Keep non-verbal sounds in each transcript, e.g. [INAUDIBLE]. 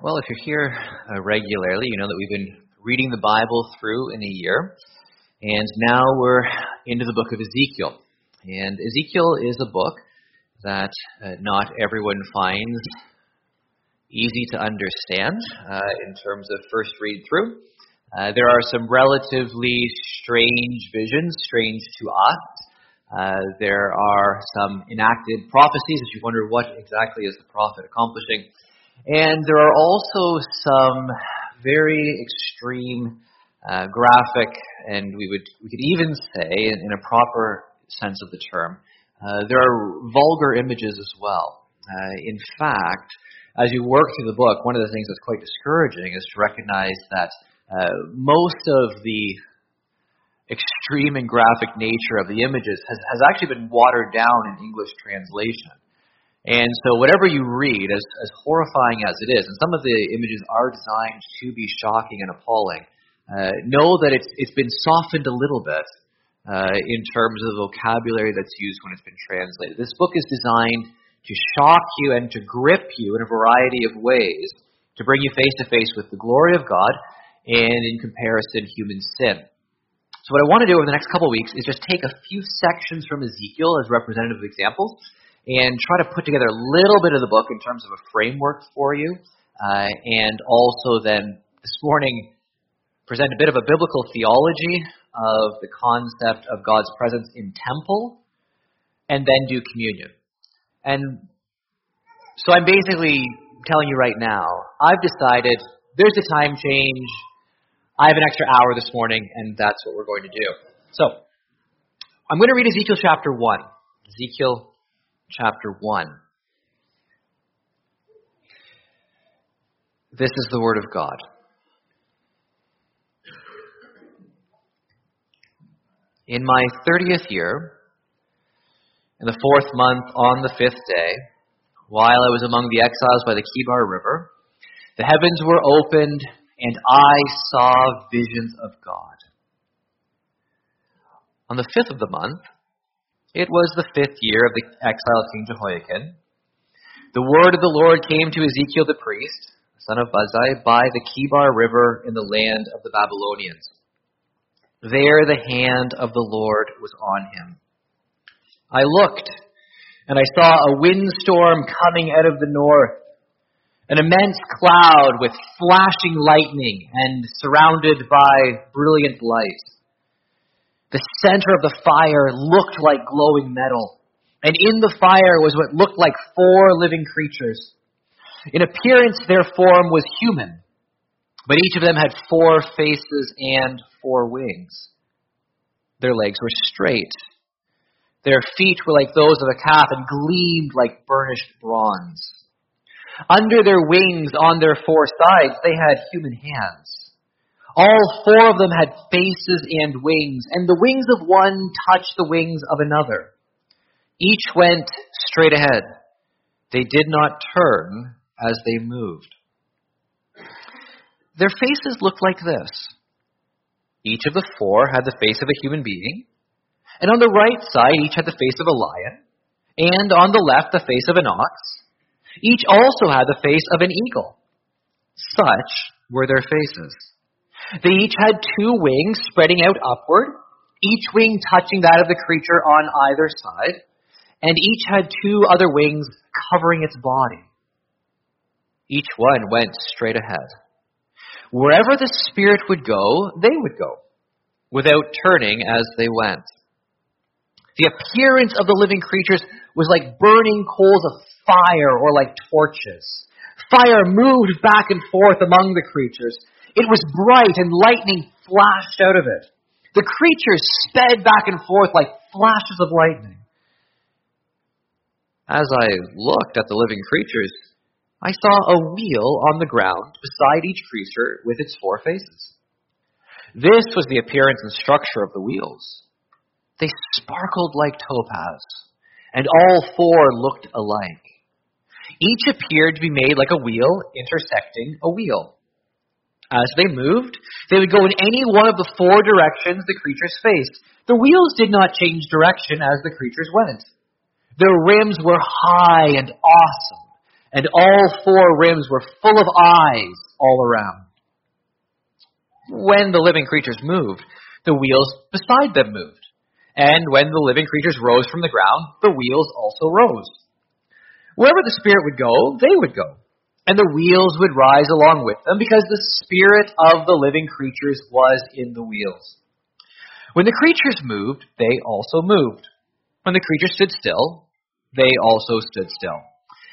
Well, if you're here uh, regularly, you know that we've been reading the Bible through in a year, and now we're into the book of Ezekiel. And Ezekiel is a book that uh, not everyone finds easy to understand uh, in terms of first read through. Uh, there are some relatively strange visions, strange to us. Uh, there are some enacted prophecies as you wonder what exactly is the prophet accomplishing. And there are also some very extreme, uh, graphic, and we would we could even say, in, in a proper sense of the term, uh, there are vulgar images as well. Uh, in fact, as you work through the book, one of the things that's quite discouraging is to recognize that uh, most of the extreme and graphic nature of the images has, has actually been watered down in English translation. And so, whatever you read, as, as horrifying as it is, and some of the images are designed to be shocking and appalling, uh, know that it's, it's been softened a little bit uh, in terms of the vocabulary that's used when it's been translated. This book is designed to shock you and to grip you in a variety of ways, to bring you face to face with the glory of God and, in comparison, human sin. So, what I want to do over the next couple of weeks is just take a few sections from Ezekiel as representative examples and try to put together a little bit of the book in terms of a framework for you, uh, and also then this morning present a bit of a biblical theology of the concept of God's presence in temple, and then do communion. And so I'm basically telling you right now, I've decided there's a time change. I have an extra hour this morning, and that's what we're going to do. So, I'm going to read Ezekiel chapter 1. Ezekiel chapter 1. This is the Word of God. In my thirtieth year, in the fourth month, on the fifth day, while I was among the exiles by the Kebar River, the heavens were opened, and I saw visions of God. On the fifth of the month, it was the fifth year of the exile of King Jehoiachin. The word of the Lord came to Ezekiel the priest, son of Buzi, by the Kebar River in the land of the Babylonians. There the hand of the Lord was on him. I looked, and I saw a windstorm coming out of the north, an immense cloud with flashing lightning and surrounded by brilliant light. The center of the fire looked like glowing metal, and in the fire was what looked like four living creatures. In appearance, their form was human, but each of them had four faces and four wings. Their legs were straight. Their feet were like those of a calf and gleamed like burnished bronze. Under their wings, on their four sides, they had human hands. All four of them had faces and wings, and the wings of one touched the wings of another. Each went straight ahead. They did not turn as they moved. Their faces looked like this. Each of the four had the face of a human being, and on the right side each had the face of a lion, and on the left the face of an ox. Each also had the face of an eagle. Such were their faces. They each had two wings spreading out upward, each wing touching that of the creature on either side, and each had two other wings covering its body. Each one went straight ahead. Wherever the Spirit would go, they would go, without turning as they went. The appearance of the living creatures was like burning coals of fire or like torches. Fire moved back and forth among the creatures. It was bright and lightning flashed out of it. The creatures sped back and forth like flashes of lightning. As I looked at the living creatures, I saw a wheel on the ground beside each creature with its four faces. This was the appearance and structure of the wheels. They sparkled like topaz, and all four looked alike. Each appeared to be made like a wheel intersecting a wheel. Uh, as they moved, they would go in any one of the four directions the creatures faced. The wheels did not change direction as the creatures went. Their rims were high and awesome, and all four rims were full of eyes all around. When the living creatures moved, the wheels beside them moved. And when the living creatures rose from the ground, the wheels also rose. Wherever the Spirit would go, they would go. And the wheels would rise along with them because the Spirit of the living creatures was in the wheels. When the creatures moved, they also moved. When the creatures stood still, they also stood still.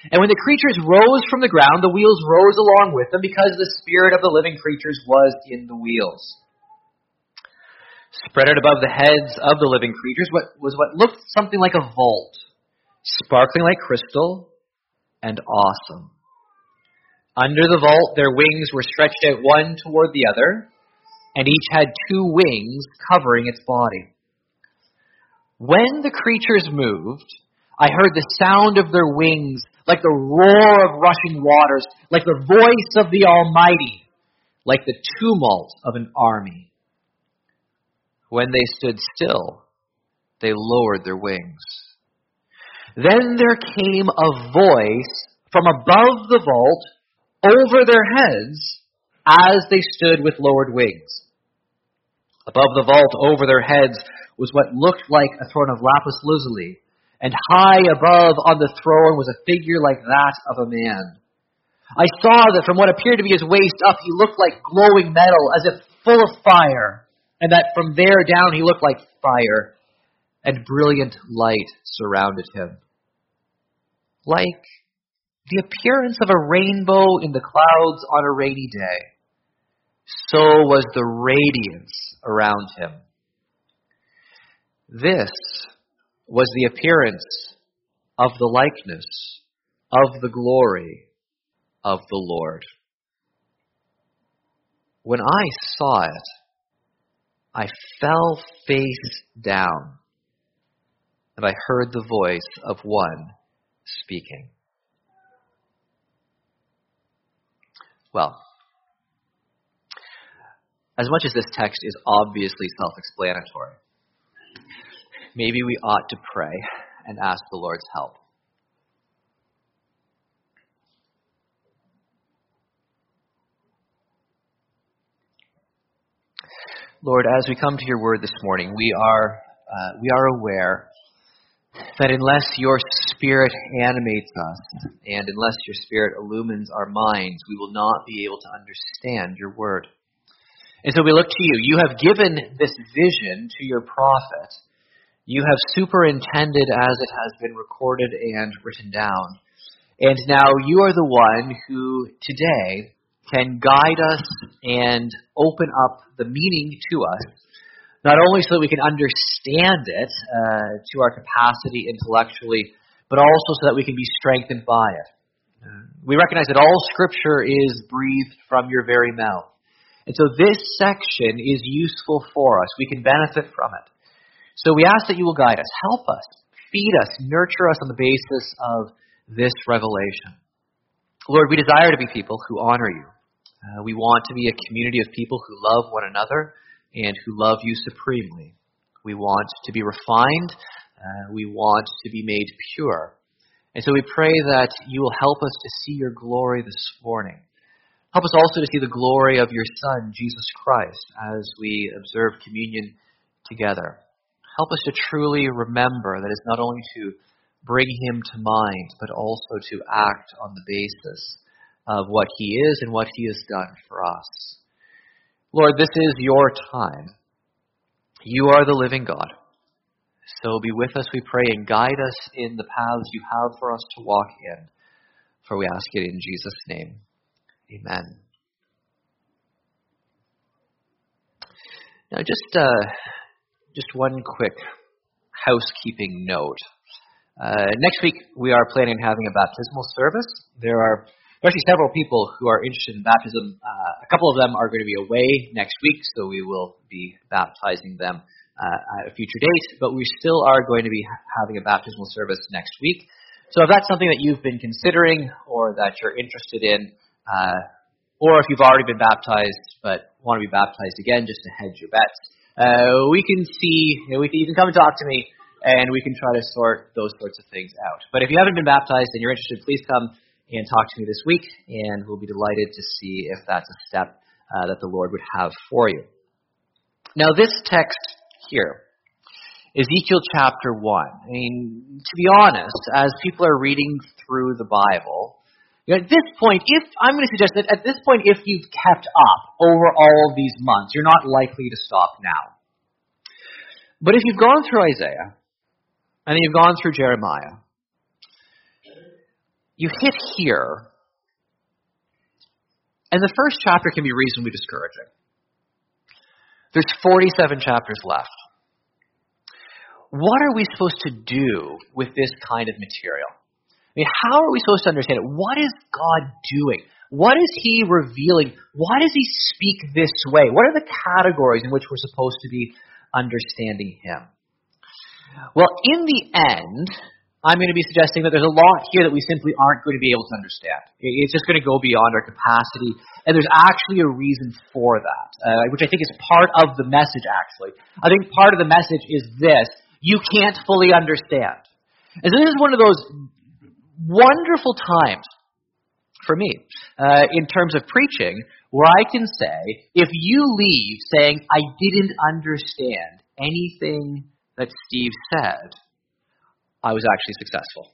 And when the creatures rose from the ground, the wheels rose along with them because the spirit of the living creatures was in the wheels. Spread out above the heads of the living creatures what was what looked something like a vault, sparkling like crystal and awesome. Under the vault, their wings were stretched out one toward the other, and each had two wings covering its body. When the creatures moved, I heard the sound of their wings like the roar of rushing waters, like the voice of the Almighty, like the tumult of an army. When they stood still, they lowered their wings. Then there came a voice from above the vault over their heads as they stood with lowered wings. Above the vault over their heads was what looked like a throne of lapis lazuli and high above on the throne was a figure like that of a man. I saw that from what appeared to be his waist up, he looked like glowing metal, as if full of fire, and that from there down he looked like fire, and brilliant light surrounded him. Like the appearance of a rainbow in the clouds on a rainy day, so was the radiance around him. This was the appearance of the likeness of the glory of the Lord. When I saw it, I fell face down, and I heard the voice of one speaking. Well, as much as this text is obviously self explanatory, maybe we ought to pray and ask the Lord's help. Lord, as we come to your word this morning, we are, uh, we are aware that unless your spirit animates us and unless your spirit illumines our minds, we will not be able to understand your word. And so we look to you. You have given this vision to your prophet you have superintended as it has been recorded and written down. And now you are the one who today can guide us and open up the meaning to us, not only so that we can understand it uh, to our capacity intellectually, but also so that we can be strengthened by it. We recognize that all Scripture is breathed from your very mouth. And so this section is useful for us. We can benefit from it. So we ask that you will guide us, help us, feed us, nurture us on the basis of this revelation. Lord, we desire to be people who honor you. Uh, we want to be a community of people who love one another and who love you supremely. We want to be refined. Uh, we want to be made pure. And so we pray that you will help us to see your glory this morning. Help us also to see the glory of your Son, Jesus Christ, as we observe communion together. Help us to truly remember that it's not only to bring him to mind, but also to act on the basis of what he is and what he has done for us. Lord, this is your time. You are the living God. So be with us, we pray, and guide us in the paths you have for us to walk in. For we ask it in Jesus' name. Amen. Now, just uh, just one quick housekeeping note. Uh, next week, we are planning on having a baptismal service. There are actually several people who are interested in baptism. Uh, a couple of them are going to be away next week, so we will be baptizing them uh, at a future date, but we still are going to be having a baptismal service next week. So if that's something that you've been considering or that you're interested in, uh, or if you've already been baptized but want to be baptized again just to hedge your bets, uh, we can see, you, know, we can, you can come and talk to me, and we can try to sort those sorts of things out. But if you haven't been baptized and you're interested, please come and talk to me this week, and we'll be delighted to see if that's a step uh, that the Lord would have for you. Now, this text here, Ezekiel chapter 1, I mean, to be honest, as people are reading through the Bible, you know, at this point, if I'm going to suggest that at this point, if you've kept up over all of these months, you're not likely to stop now. But if you've gone through Isaiah, and you've gone through Jeremiah, you hit here, and the first chapter can be reasonably discouraging. There's 47 chapters left. What are we supposed to do with this kind of material? I mean, how are we supposed to understand it? What is God doing? What is He revealing? Why does He speak this way? What are the categories in which we're supposed to be understanding Him? Well, in the end, I'm going to be suggesting that there's a lot here that we simply aren't going to be able to understand. It's just going to go beyond our capacity, and there's actually a reason for that, uh, which I think is part of the message, actually. I think part of the message is this you can't fully understand. And so this is one of those wonderful times for me uh, in terms of preaching where I can say, if you leave saying, I didn't understand anything that Steve said, I was actually successful.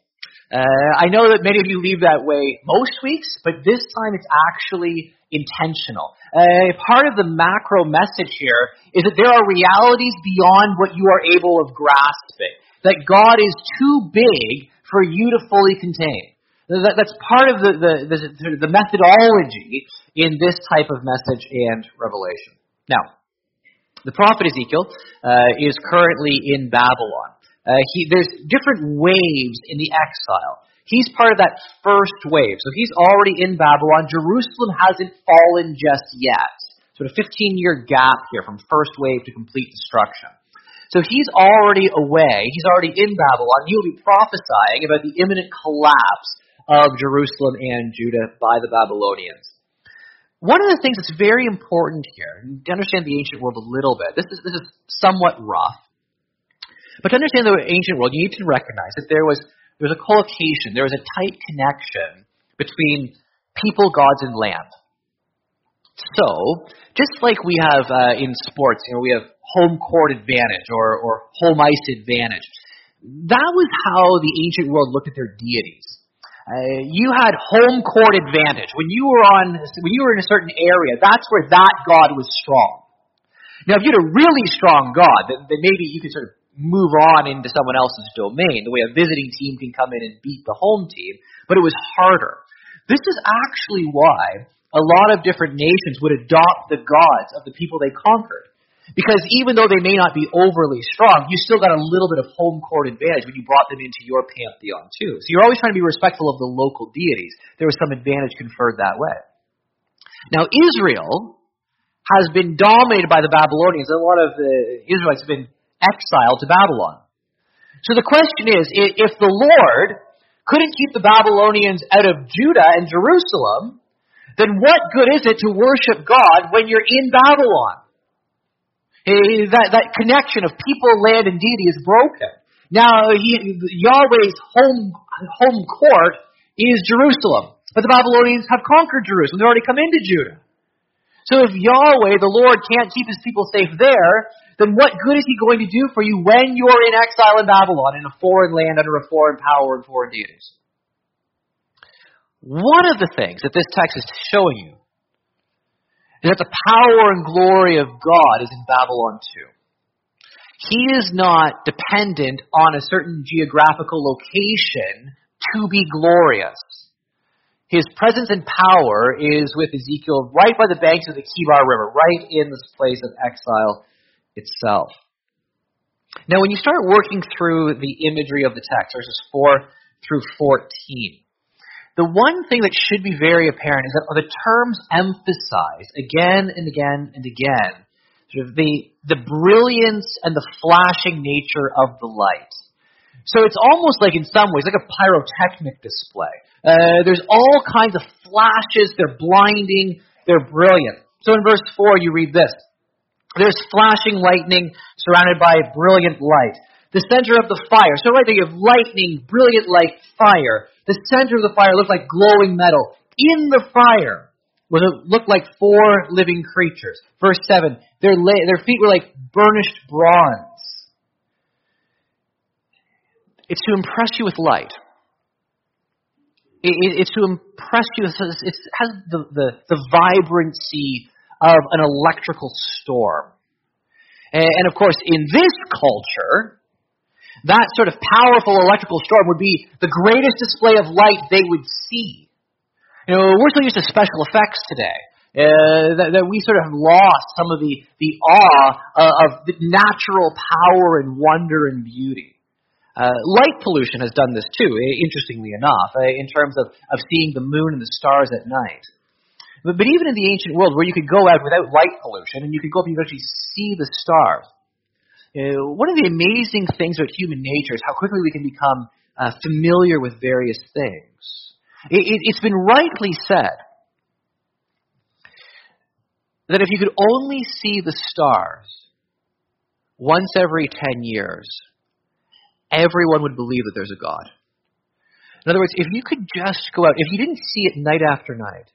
Uh, I know that many of you leave that way most weeks, but this time it's actually intentional. Uh, part of the macro message here is that there are realities beyond what you are able of grasping. That God is too big for you to fully contain. That, that's part of the, the, the, the methodology in this type of message and revelation. Now, the prophet Ezekiel uh, is currently in Babylon. Uh, he, there's different waves in the exile. He's part of that first wave. So he's already in Babylon. Jerusalem hasn't fallen just yet. So a 15 year gap here from first wave to complete destruction. So he's already away. He's already in Babylon. He'll be prophesying about the imminent collapse of Jerusalem and Judah by the Babylonians. One of the things that's very important here, to understand the ancient world a little bit, this is, this is somewhat rough, but to understand the ancient world, you need to recognize that there was there was a collocation, there was a tight connection between people, gods, and land. So, just like we have uh, in sports, you know, we have home court advantage or, or home ice advantage. That was how the ancient world looked at their deities. Uh, you had home court advantage when you were on when you were in a certain area. That's where that god was strong. Now, if you had a really strong god, then, then maybe you could sort of move on into someone else's domain, the way a visiting team can come in and beat the home team, but it was harder. This is actually why a lot of different nations would adopt the gods of the people they conquered. Because even though they may not be overly strong, you still got a little bit of home court advantage when you brought them into your pantheon too. So you're always trying to be respectful of the local deities. There was some advantage conferred that way. Now Israel has been dominated by the Babylonians. and A lot of the Israelites have been exile to Babylon. So the question is, if the Lord couldn't keep the Babylonians out of Judah and Jerusalem, then what good is it to worship God when you're in Babylon? Eh, that, that connection of people, land, and deity is broken. Now, he, Yahweh's home, home court is Jerusalem. But the Babylonians have conquered Jerusalem. They've already come into Judah. So if Yahweh, the Lord, can't keep his people safe there, then what good is he going to do for you when you're in exile in Babylon, in a foreign land under a foreign power and foreign deities? One of the things that this text is showing you is that the power and glory of God is in Babylon too. He is not dependent on a certain geographical location to be glorious. His presence and power is with Ezekiel right by the banks of the Chebar River, right in this place of exile itself. Now, when you start working through the imagery of the text, verses 4 through 14, the one thing that should be very apparent is that the terms emphasize again and again and again sort of the, the brilliance and the flashing nature of the light. So it's almost like, in some ways, like a pyrotechnic display. Uh, there's all kinds of flashes, they're blinding, they're brilliant. So in verse 4, you read this there's flashing lightning surrounded by brilliant light. The center of the fire. So right there you have lightning, brilliant light, fire. The center of the fire looked like glowing metal. In the fire was it looked like four living creatures. Verse 7, their, la- their feet were like burnished bronze. It's to impress you with light. It, it, it's to impress you. It has the, the, the vibrancy of an electrical storm. And, of course, in this culture, that sort of powerful electrical storm would be the greatest display of light they would see. You know, we're so used to special effects today. Uh, that, that, we sort of have lost some of the, the awe uh, of the natural power and wonder and beauty. Uh, light pollution has done this too, interestingly enough, uh, in terms of, of seeing the moon and the stars at night. But, but even in the ancient world, where you could go out without light pollution and you could go up and you could actually see the stars, uh, one of the amazing things about human nature is how quickly we can become uh, familiar with various things. It, it, it's been rightly said that if you could only see the stars once every 10 years, everyone would believe that there's a God. In other words, if you could just go out, if you didn't see it night after night,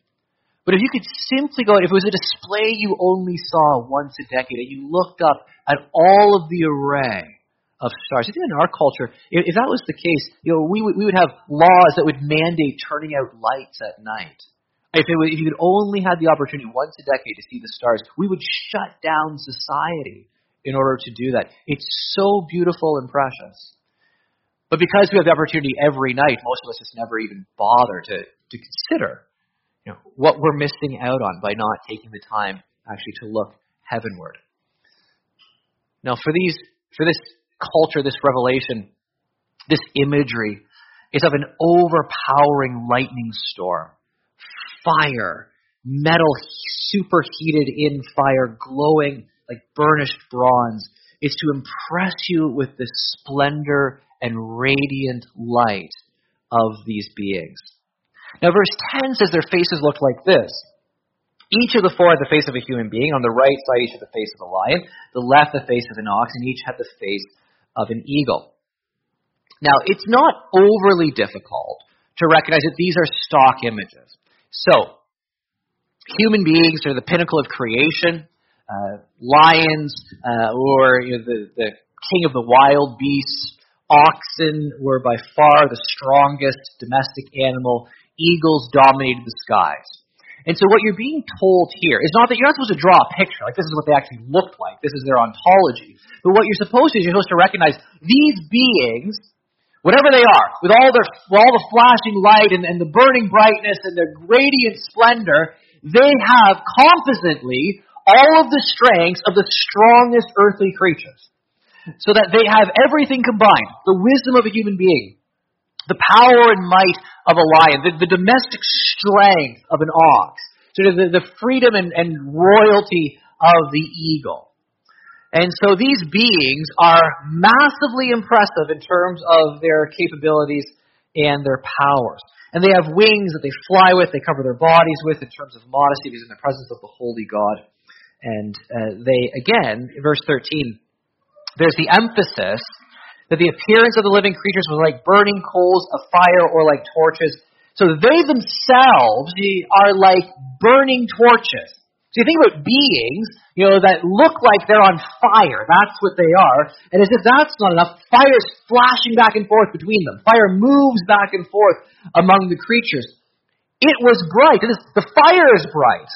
but if you could simply go if it was a display you only saw once a decade, and you looked up at all of the array of stars, even in our culture, if, if that was the case, you know, we would, we would have laws that would mandate turning out lights at night. If, it was, if you could only had the opportunity once a decade to see the stars, we would shut down society in order to do that. It's so beautiful and precious. But because we have the opportunity every night, most of us just never even bother to, to consider you know, what we're missing out on by not taking the time actually to look heavenward. Now, for these, for this culture, this revelation, this imagery is of an overpowering lightning storm, fire, metal superheated in fire, glowing like burnished bronze. Is to impress you with the splendor and radiant light of these beings. Now, verse 10 says their faces looked like this. Each of the four had the face of a human being. On the right side, each had the face of a lion. The left, the face of an ox, and each had the face of an eagle. Now, it's not overly difficult to recognize that these are stock images. So, human beings are the pinnacle of creation. Uh, lions, uh, or you know, the, the king of the wild beasts. Oxen were by far the strongest domestic animal eagles dominated the skies. And so what you're being told here is not that you're not supposed to draw a picture, like this is what they actually looked like, this is their ontology. But what you're supposed to is you're supposed to recognize these beings, whatever they are, with all their all the flashing light and, and the burning brightness and their radiant splendor, they have compositely all of the strengths of the strongest earthly creatures. So that they have everything combined, the wisdom of a human being, the power and might of a lion, the, the domestic strength of an ox, sort of the, the freedom and, and royalty of the eagle. And so these beings are massively impressive in terms of their capabilities and their powers. And they have wings that they fly with, they cover their bodies with in terms of modesty, because in the presence of the holy God. And uh, they, again, verse 13, there's the emphasis that the appearance of the living creatures was like burning coals of fire or like torches. So they themselves are like burning torches. So you think about beings, you know, that look like they're on fire. That's what they are. And as if that's not enough, fire's flashing back and forth between them. Fire moves back and forth among the creatures. It was bright. The fire is bright.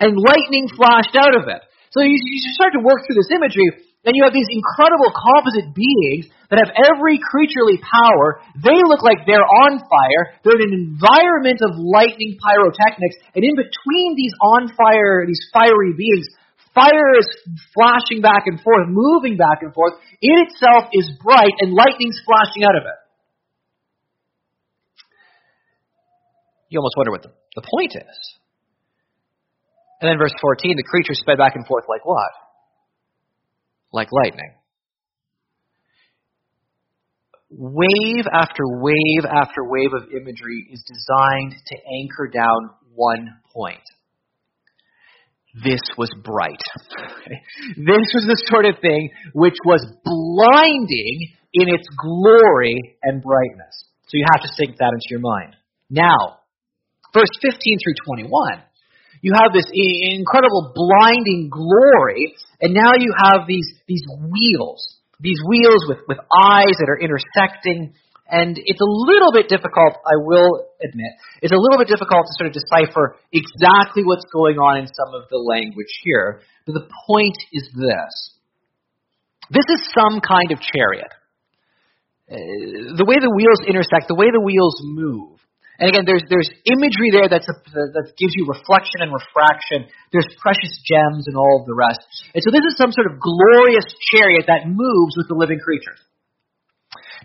And lightning flashed out of it. So you, you start to work through this imagery then you have these incredible composite beings that have every creaturely power. They look like they're on fire. They're in an environment of lightning pyrotechnics. And in between these on fire, these fiery beings, fire is flashing back and forth, moving back and forth. It itself is bright and lightning's flashing out of it. You almost wonder what the, the point is. And then verse 14, the creature sped back and forth like what? Like lightning. Wave after wave after wave of imagery is designed to anchor down one point. This was bright. [LAUGHS] this was the sort of thing which was blinding in its glory and brightness. So you have to sink that into your mind. Now, verse 15 through 21, you have this incredible blinding glory, and now you have these, these wheels, these wheels with, with eyes that are intersecting, and it's a little bit difficult, I will admit, it's a little bit difficult to sort of decipher exactly what's going on in some of the language here, but the point is this. This is some kind of chariot. Uh, the way the wheels intersect, the way the wheels move, and again, there's there's imagery there that's a, that gives you reflection and refraction. There's precious gems and all of the rest. And so this is some sort of glorious chariot that moves with the living creatures.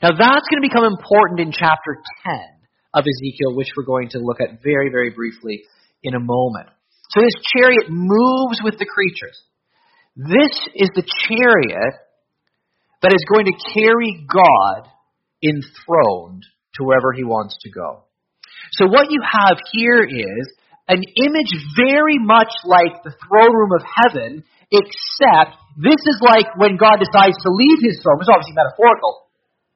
Now that's going to become important in chapter 10 of Ezekiel, which we're going to look at very, very briefly in a moment. So this chariot moves with the creatures. This is the chariot that is going to carry God enthroned to wherever he wants to go. So what you have here is an image very much like the throne room of heaven, except this is like when God decides to leave his throne. It's obviously metaphorical.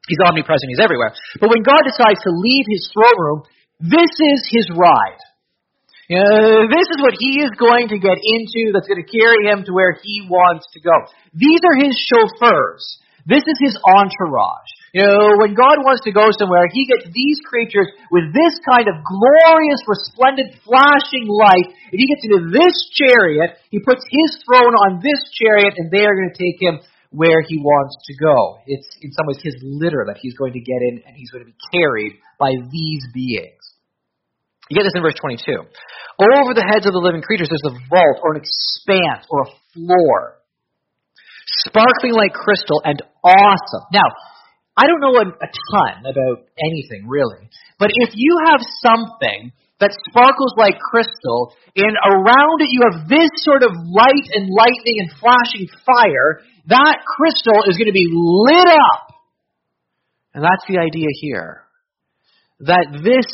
He's omnipresent, he's everywhere. But when God decides to leave his throne room, this is his ride. This is what he is going to get into that's going to carry him to where he wants to go. These are his chauffeurs. This is his entourage. You know, when God wants to go somewhere, He gets these creatures with this kind of glorious, resplendent, flashing light, and He gets into this chariot, He puts His throne on this chariot, and they are going to take Him where He wants to go. It's, in some ways, His litter that He's going to get in, and He's going to be carried by these beings. You get this in verse 22. Over the heads of the living creatures, there's a vault, or an expanse, or a floor, sparkling like crystal and awesome. Now, I don't know a, a ton about anything really, but if you have something that sparkles like crystal, and around it you have this sort of light and lightning and flashing fire, that crystal is going to be lit up. And that's the idea here. That this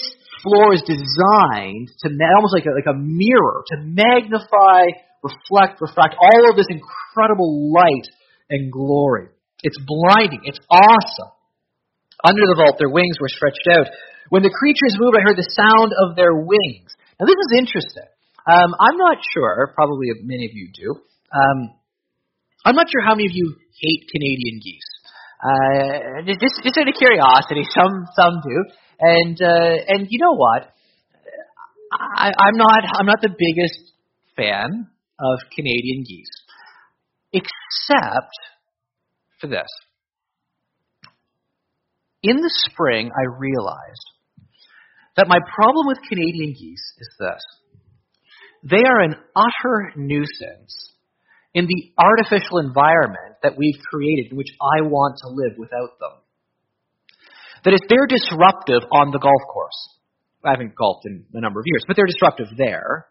floor is designed to, almost like a, like a mirror, to magnify, reflect, refract all of this incredible light and glory. It's blinding. It's awesome. Under the vault, their wings were stretched out. When the creatures moved, I heard the sound of their wings. Now, this is interesting. Um, I'm not sure, probably many of you do. Um, I'm not sure how many of you hate Canadian geese. Uh, just, just out of curiosity, [LAUGHS] some some do, and uh, and you know what? I, I'm not I'm not the biggest fan of Canadian geese, except for this. In the spring, I realized that my problem with Canadian geese is this. They are an utter nuisance in the artificial environment that we've created in which I want to live without them. That is, they're disruptive on the golf course. I haven't golfed in a number of years, but they're disruptive there.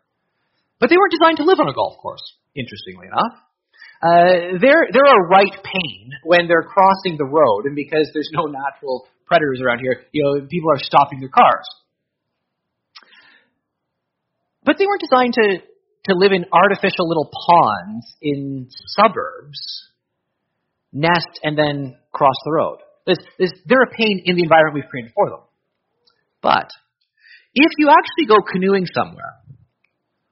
But they weren't designed to live on a golf course, interestingly enough. Uh, they're they're a right pain when they're crossing the road, and because there's no natural predators around here, you know, people are stopping their cars. But they weren't designed to to live in artificial little ponds in suburbs, nest and then cross the road. There's, there's, they're a pain in the environment we've created for them. But if you actually go canoeing somewhere,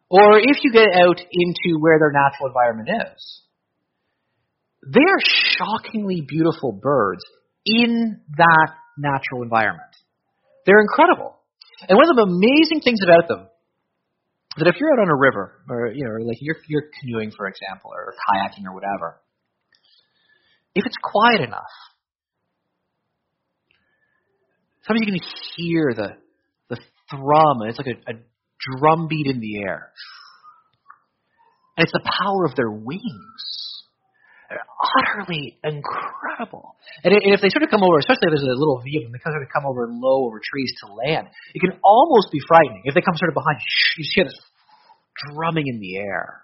or if you get out into where their natural environment is, they are shockingly beautiful birds in that natural environment. They're incredible. And one of the amazing things about them is that if you're out on a river or you know like you're you're canoeing for example or kayaking or whatever if it's quiet enough sometimes you can hear the the thrum it's like a, a drumbeat in the air and it's the power of their wings utterly incredible. And if they sort of come over, especially if there's a little view and they sort of come over low over trees to land, it can almost be frightening. If they come sort of behind you, you hear this drumming in the air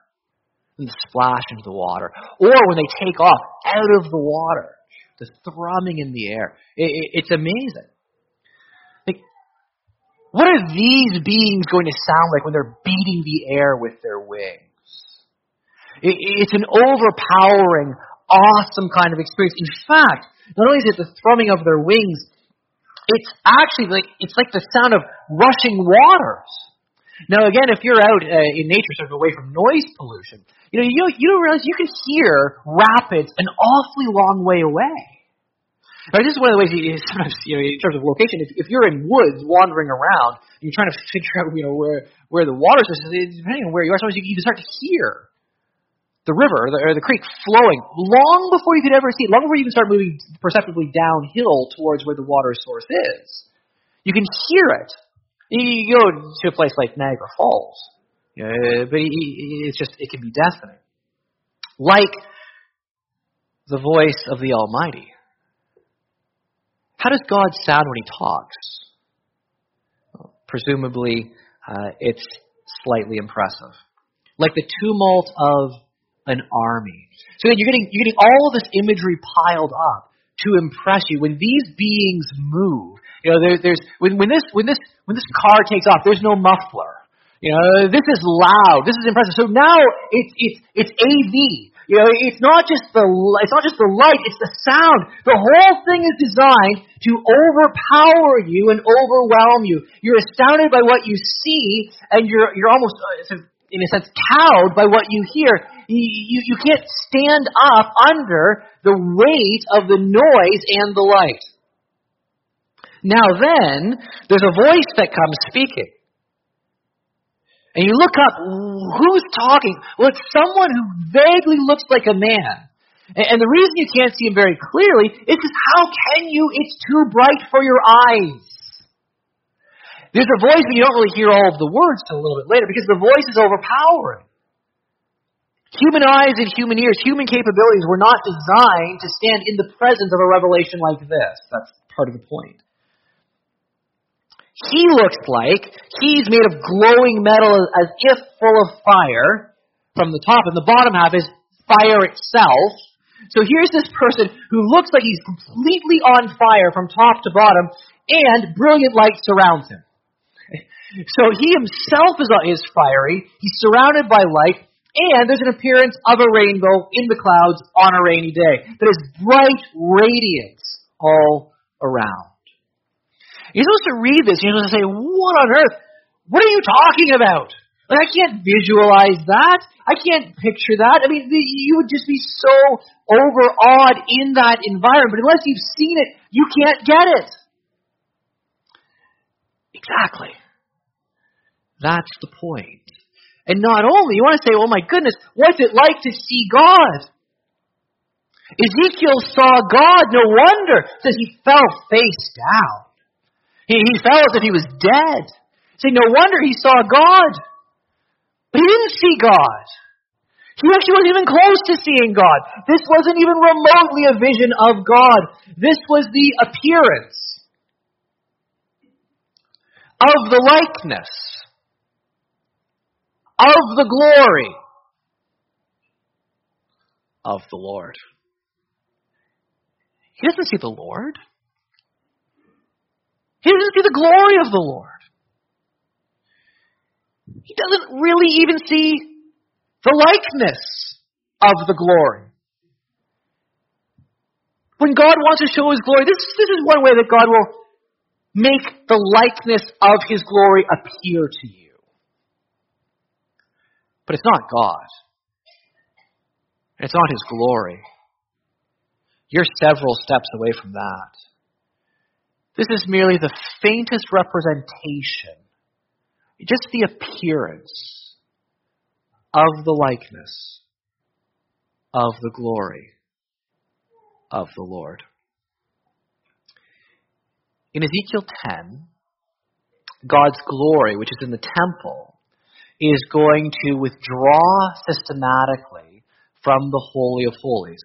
and the splash into the water. Or when they take off out of the water, the thrumming in the air. It, it, it's amazing. Like, what are these beings going to sound like when they're beating the air with their wings? It's an overpowering, awesome kind of experience. In fact, not only is it the thrumming of their wings, it's actually like it's like the sound of rushing waters. Now, again, if you're out uh, in nature, sort of away from noise pollution, you know you you don't realize you can hear rapids an awfully long way away. Now, this is one of the ways you sometimes, you know, in terms of location, if, if you're in woods wandering around, and you're trying to figure [LAUGHS] out, you know, where where the water source is, depending on where you are, sometimes you can start to hear the river or the, or the creek flowing long before you could ever see long before you can start moving perceptibly downhill towards where the water source is. You can hear it. You go to a place like Niagara Falls, uh, but it's just it can be deafening, like the voice of the Almighty. How does God sound when He talks? Well, presumably, uh, it's slightly impressive, like the tumult of an army. So you're getting you're getting all this imagery piled up to impress you. When these beings move, you know, there, there's when, when this when this when this car takes off, there's no muffler. You know, this is loud. This is impressive. So now it's it's it's AV. You know, it's not just the it's not just the light, it's the sound. The whole thing is designed to overpower you and overwhelm you. You're astounded by what you see, and you're you're almost uh, in a sense cowed by what you hear. You, you, can't stand up under the weight of the noise and the light. Now then, there's a voice that comes speaking. And you look up, who's talking? Well, it's someone who vaguely looks like a man. And, the reason you can't see him very clearly is because how can you? It's too bright for your eyes. There's a voice, but you don't really hear all of the words till a little bit later because the voice is overpowering. Human eyes and human ears, human capabilities were not designed to stand in the presence of a revelation like this. That's part of the point. He looks like he's made of glowing metal as if full of fire from the top, and the bottom half is fire itself. So here's this person who looks like he's completely on fire from top to bottom, and brilliant light surrounds him. [LAUGHS] So he himself is, is fiery, he's surrounded by light, and there's an appearance of a rainbow in the clouds on a rainy day that is bright radiance all around. You're supposed to read this. You're supposed to say, What on earth? What are you talking about? Like, I can't visualize that. I can't picture that. I mean, you would just be so overawed in that environment. But unless you've seen it, you can't get it. Exactly. That's the point. And not only, you want to say, oh my goodness, what's it like to see God? Ezekiel saw God, no wonder, says he fell face down. He, he fell as if he was dead. See, no wonder he saw God. But he didn't see God. He actually wasn't even close to seeing God. This wasn't even remotely a vision of God. This was the appearance of the likeness, of the glory of the Lord. He doesn't see the Lord. He doesn't see the glory of the Lord. He doesn't really even see the likeness of the glory. When God wants to show His glory, this, this is one way that God will make the likeness of His glory appear to you. But it's not God. It's not His glory. You're several steps away from that. This is merely the faintest representation, just the appearance of the likeness of the glory of the Lord. In Ezekiel 10, God's glory, which is in the temple, is going to withdraw systematically from the Holy of Holies.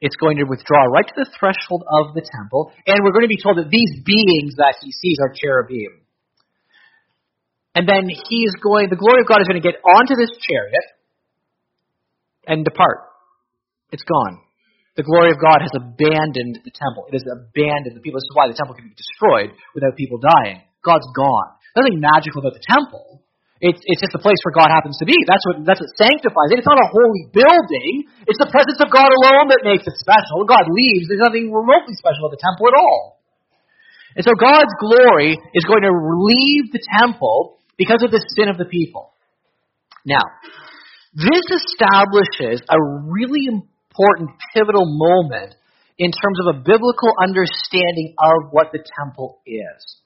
It's going to withdraw right to the threshold of the temple, and we're going to be told that these beings that he sees are cherubim. And then he is going, the glory of God is going to get onto this chariot and depart. It's gone. The glory of God has abandoned the temple. It has abandoned the people. This is why the temple can be destroyed without people dying. God's gone. Nothing magical about the temple. It's, it's just a place where God happens to be. That's what, that's what sanctifies it. It's not a holy building. It's the presence of God alone that makes it special. God leaves. There's nothing remotely special about the temple at all. And so God's glory is going to leave the temple because of the sin of the people. Now, this establishes a really important pivotal moment in terms of a biblical understanding of what the temple is.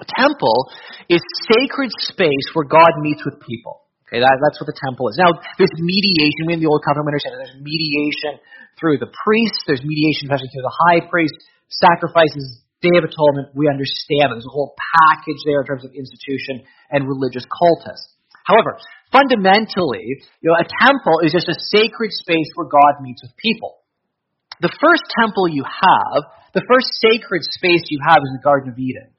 The temple is sacred space where God meets with people. Okay, that, that's what the temple is. Now, this mediation, we in the Old Covenant understand there's mediation through the priests, there's mediation especially through the high priest, sacrifices, Day of Atonement, we understand that there's a whole package there in terms of institution and religious cultus. However, fundamentally, you know, a temple is just a sacred space where God meets with people. The first temple you have, the first sacred space you have is the Garden of Eden.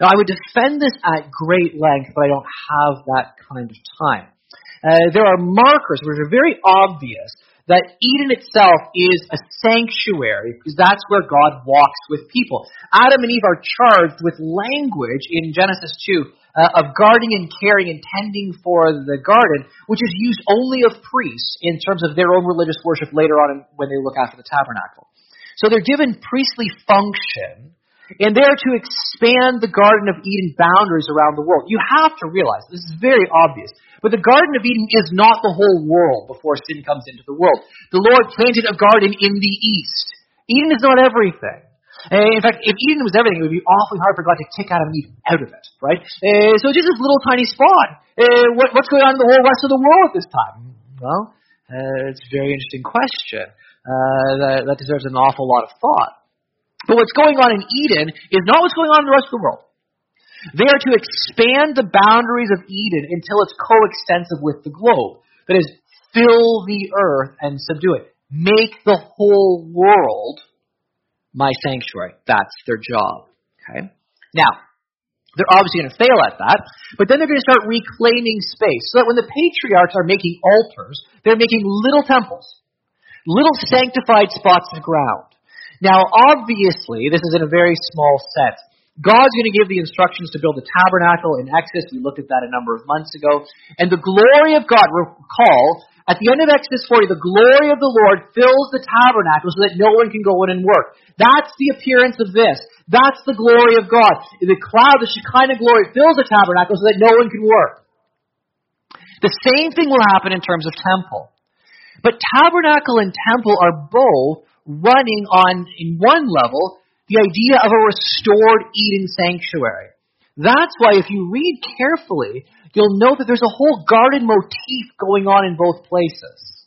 Now, I would defend this at great length, but I don't have that kind of time. Uh, there are markers which are very obvious that Eden itself is a sanctuary because that's where God walks with people. Adam and Eve are charged with language in Genesis 2 uh, of guarding and caring and tending for the garden, which is used only of priests in terms of their own religious worship later on when they look after the tabernacle. So they're given priestly function and they're to expand the Garden of Eden boundaries around the world. You have to realize, this is very obvious, but the Garden of Eden is not the whole world before sin comes into the world. The Lord planted a garden in the east. Eden is not everything. Uh, in fact, if Eden was everything, it would be awfully hard for God to kick Adam and Eve out of it, right? Uh, so just this little tiny spot. Uh, what, what's going on in the whole rest of the world at this time? Well, uh, it's a very interesting question that, that deserves an awful lot of thought. But what's going on in Eden is not what's going on in the rest of the world. They are to expand the boundaries of Eden until it's coextensive with the globe. That is, fill the earth and subdue it. Make the whole world my sanctuary. That's their job. Okay? Now, they're obviously going to fail at that, but then they're going to start reclaiming space. So that when the patriarchs are making altars, they're making little temples, little sanctified spots of ground. Now, obviously, this is in a very small set. God's going to give the instructions to build the tabernacle in Exodus. We looked at that a number of months ago. And the glory of God, recall, at the end of Exodus 40, the glory of the Lord fills the tabernacle so that no one can go in and work. That's the appearance of this. That's the glory of God. The cloud, the Shekinah glory, fills the tabernacle so that no one can work. The same thing will happen in terms of temple. But tabernacle and temple are both running on, in one level, the idea of a restored Eden sanctuary. That's why if you read carefully, you'll know that there's a whole garden motif going on in both places.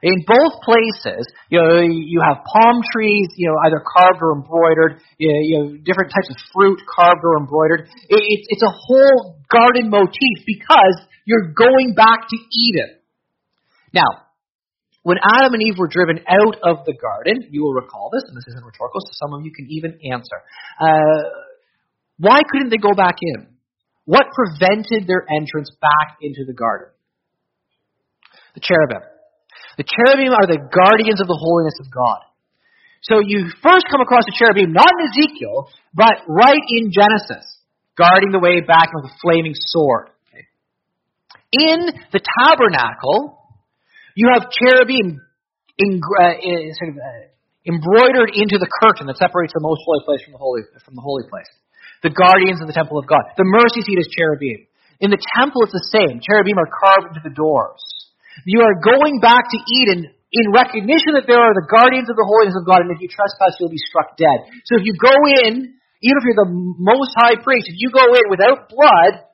In both places, you know, you have palm trees, you know, either carved or embroidered, you know, different types of fruit carved or embroidered. It's, it's a whole garden motif because you're going back to Eden. Now, when Adam and Eve were driven out of the garden, you will recall this, and this isn't rhetorical, so some of you can even answer. Uh, why couldn't they go back in? What prevented their entrance back into the garden? The cherubim. The cherubim are the guardians of the holiness of God. So you first come across the cherubim, not in Ezekiel, but right in Genesis, guarding the way back with a flaming sword. In the tabernacle, you have cherubim in, uh, sort of, uh, embroidered into the curtain that separates the most holy place from the holy from the holy place. The guardians of the temple of God. The mercy seat is cherubim. In the temple, it's the same. Cherubim are carved into the doors. You are going back to Eden in recognition that there are the guardians of the holiness of God, and if you trespass, you'll be struck dead. So if you go in, even if you're the most high priest, if you go in without blood,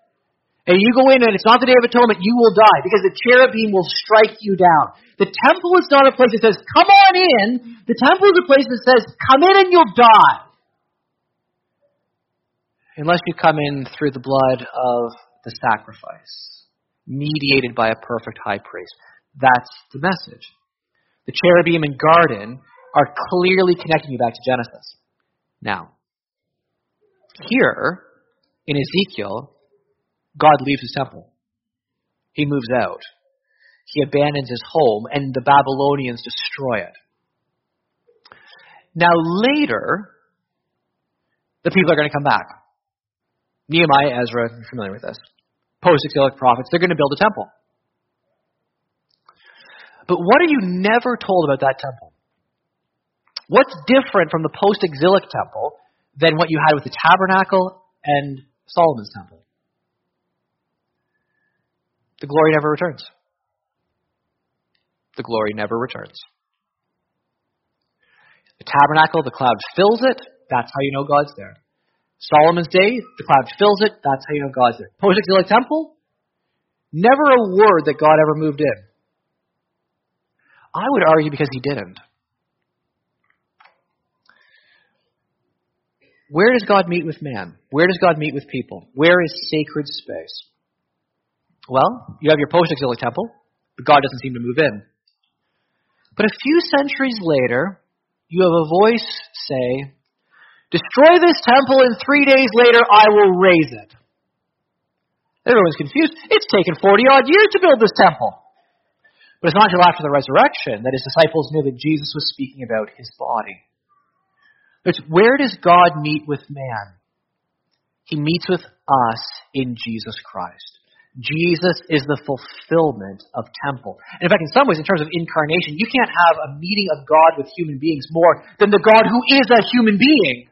and you go in and it's not the Day of Atonement, you will die because the cherubim will strike you down. The temple is not a place that says, come on in. The temple is a place that says, come in and you'll die. Unless you come in through the blood of the sacrifice, mediated by a perfect high priest. That's the message. The cherubim and garden are clearly connecting you back to Genesis. Now, here in Ezekiel, God leaves his temple. He moves out. He abandons his home, and the Babylonians destroy it. Now, later, the people are going to come back. Nehemiah, Ezra, you're familiar with this. Post exilic prophets, they're going to build a temple. But what are you never told about that temple? What's different from the post exilic temple than what you had with the tabernacle and Solomon's temple. The glory never returns. The glory never returns. The tabernacle, the cloud fills it. That's how you know God's there. Solomon's day, the cloud fills it. That's how you know God's there. Post-exilic temple, never a word that God ever moved in. I would argue because he didn't. Where does God meet with man? Where does God meet with people? Where is sacred space? Well, you have your post-exilic temple, but God doesn't seem to move in. But a few centuries later, you have a voice say, Destroy this temple, and three days later I will raise it. Everyone's confused. It's taken 40 odd years to build this temple. But it's not until after the resurrection that his disciples knew that Jesus was speaking about his body. It's where does God meet with man? He meets with us in Jesus Christ. Jesus is the fulfillment of temple. And in fact, in some ways, in terms of incarnation, you can't have a meeting of God with human beings more than the God who is a human being.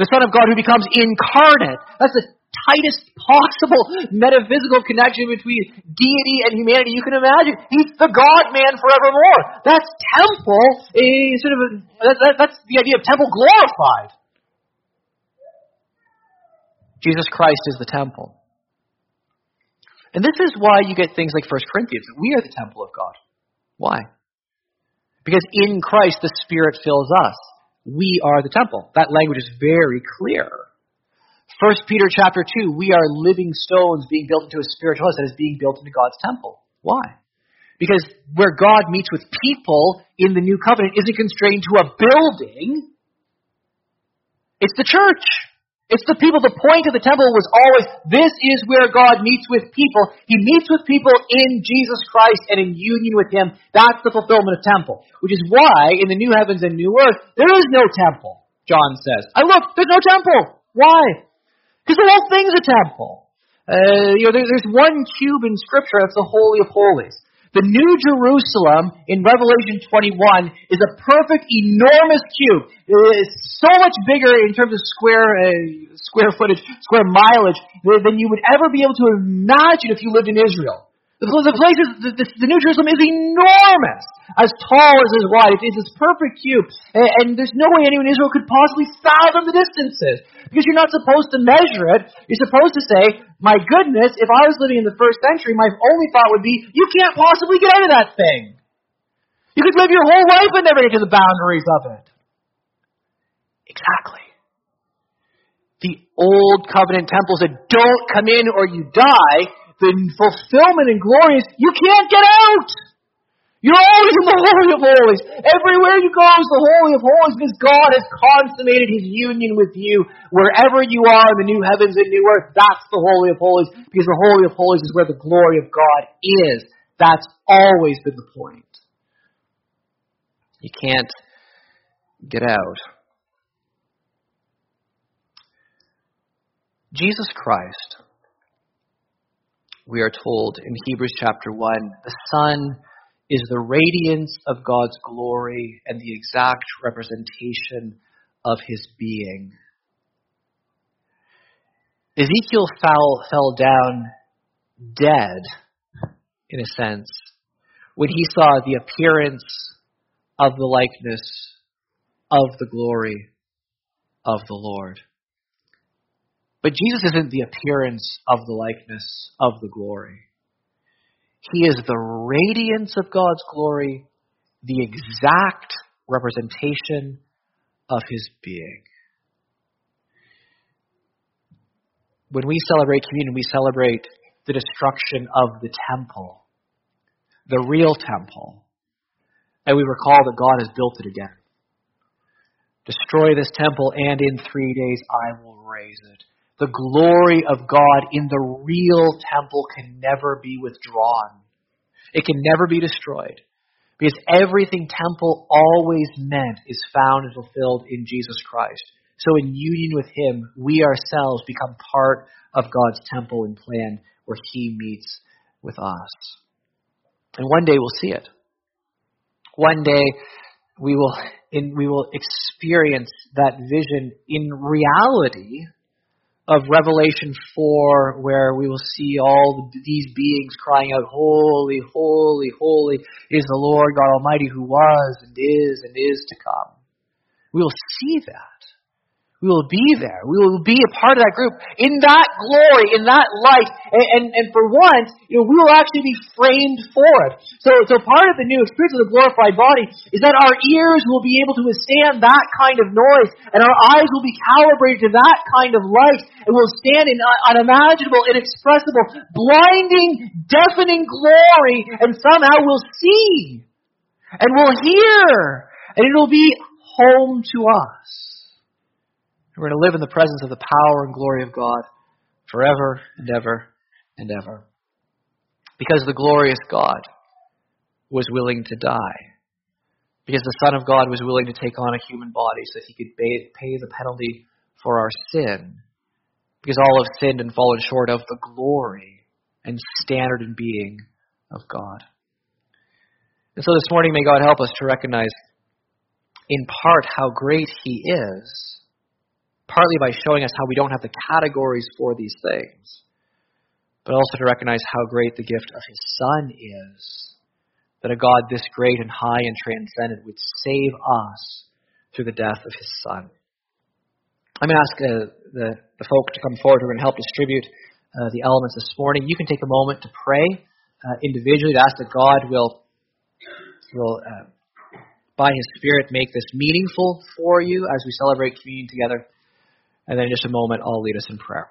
The Son of God who becomes incarnate. That's the tightest possible metaphysical connection between deity and humanity you can imagine. He's the God man forevermore. That's temple, a sort of a, that, that, that's the idea of temple glorified. Jesus Christ is the temple. And this is why you get things like 1 Corinthians. We are the temple of God. Why? Because in Christ the Spirit fills us. We are the temple. That language is very clear. 1 Peter chapter 2, we are living stones being built into a spiritual house that is being built into God's temple. Why? Because where God meets with people in the new covenant isn't constrained to a building. It's the church. It's the people. The point of the temple was always this is where God meets with people. He meets with people in Jesus Christ and in union with Him. That's the fulfillment of temple. Which is why in the new heavens and new earth, there is no temple, John says. I look, there's no temple. Why? Because the whole thing's a temple. Uh, you know, there, there's one cube in Scripture that's the Holy of Holies. The New Jerusalem in Revelation 21 is a perfect, enormous cube. It's so much bigger in terms of square uh, square footage, square mileage than you would ever be able to imagine if you lived in Israel. The, the place is, the, the, New Jerusalem is enormous, as tall as is wide. It's this perfect cube, and, and there's no way anyone in Israel could possibly fathom the distances because you're not supposed to measure it. You're supposed to say, "My goodness, if I was living in the first century, my only thought would be, you can't possibly get out of that thing. You could live your whole life and never get to the boundaries of it." Exactly. The old covenant temple said, "Don't come in or you die." The fulfillment and glory is you can't get out. You're always in the Holy of Holies. Everywhere you go is the Holy of Holies because God has consummated His union with you. Wherever you are in the new heavens and new earth, that's the Holy of Holies because the Holy of Holies is where the glory of God is. That's always been the point. You can't get out. Jesus Christ we are told in Hebrews chapter 1, the Son is the radiance of God's glory and the exact representation of his being. Ezekiel fell, fell down dead, in a sense, when he saw the appearance of the likeness of the glory of the Lord. But Jesus isn't the appearance of the likeness of the glory. He is the radiance of God's glory, the exact representation of his being. When we celebrate communion, we celebrate the destruction of the temple, the real temple, and we recall that God has built it again. Destroy this temple, and in three days I will raise it the glory of God in the real temple can never be withdrawn. It can never be destroyed. Because everything temple always meant is found and fulfilled in Jesus Christ. So in union with Him, we ourselves become part of God's temple and plan where He meets with us. And one day we'll see it. One day we will in, we will experience that vision in reality of Revelation 4, where we will see all these beings crying out, Holy, holy, holy is the Lord God Almighty who was and is and is to come. We will see that. We will be there. We will be a part of that group in that glory, in that light. And, and, and, for once, you know, we will actually be framed for it. So, so part of the new experience of the glorified body is that our ears will be able to withstand that kind of noise, and our eyes will be calibrated to that kind of light, and we'll stand in unimaginable, inexpressible, blinding, deafening glory, and somehow we'll see, and we'll hear, and it'll be home to us. We're going to live in the presence of the power and glory of God forever and ever and ever. Because the glorious God was willing to die. Because the Son of God was willing to take on a human body so that he could pay the penalty for our sin. Because all have sinned and fallen short of the glory and standard and being of God. And so this morning, may God help us to recognize in part how great He is partly by showing us how we don't have the categories for these things, but also to recognize how great the gift of His Son is. That a God this great and high and transcendent would save us through the death of His Son. I'm going to ask uh, the, the folk to come forward who are going to help distribute uh, the elements this morning. You can take a moment to pray uh, individually to ask that God will, will uh, by His Spirit, make this meaningful for you as we celebrate communion together. And then in just a moment, I'll lead us in prayer.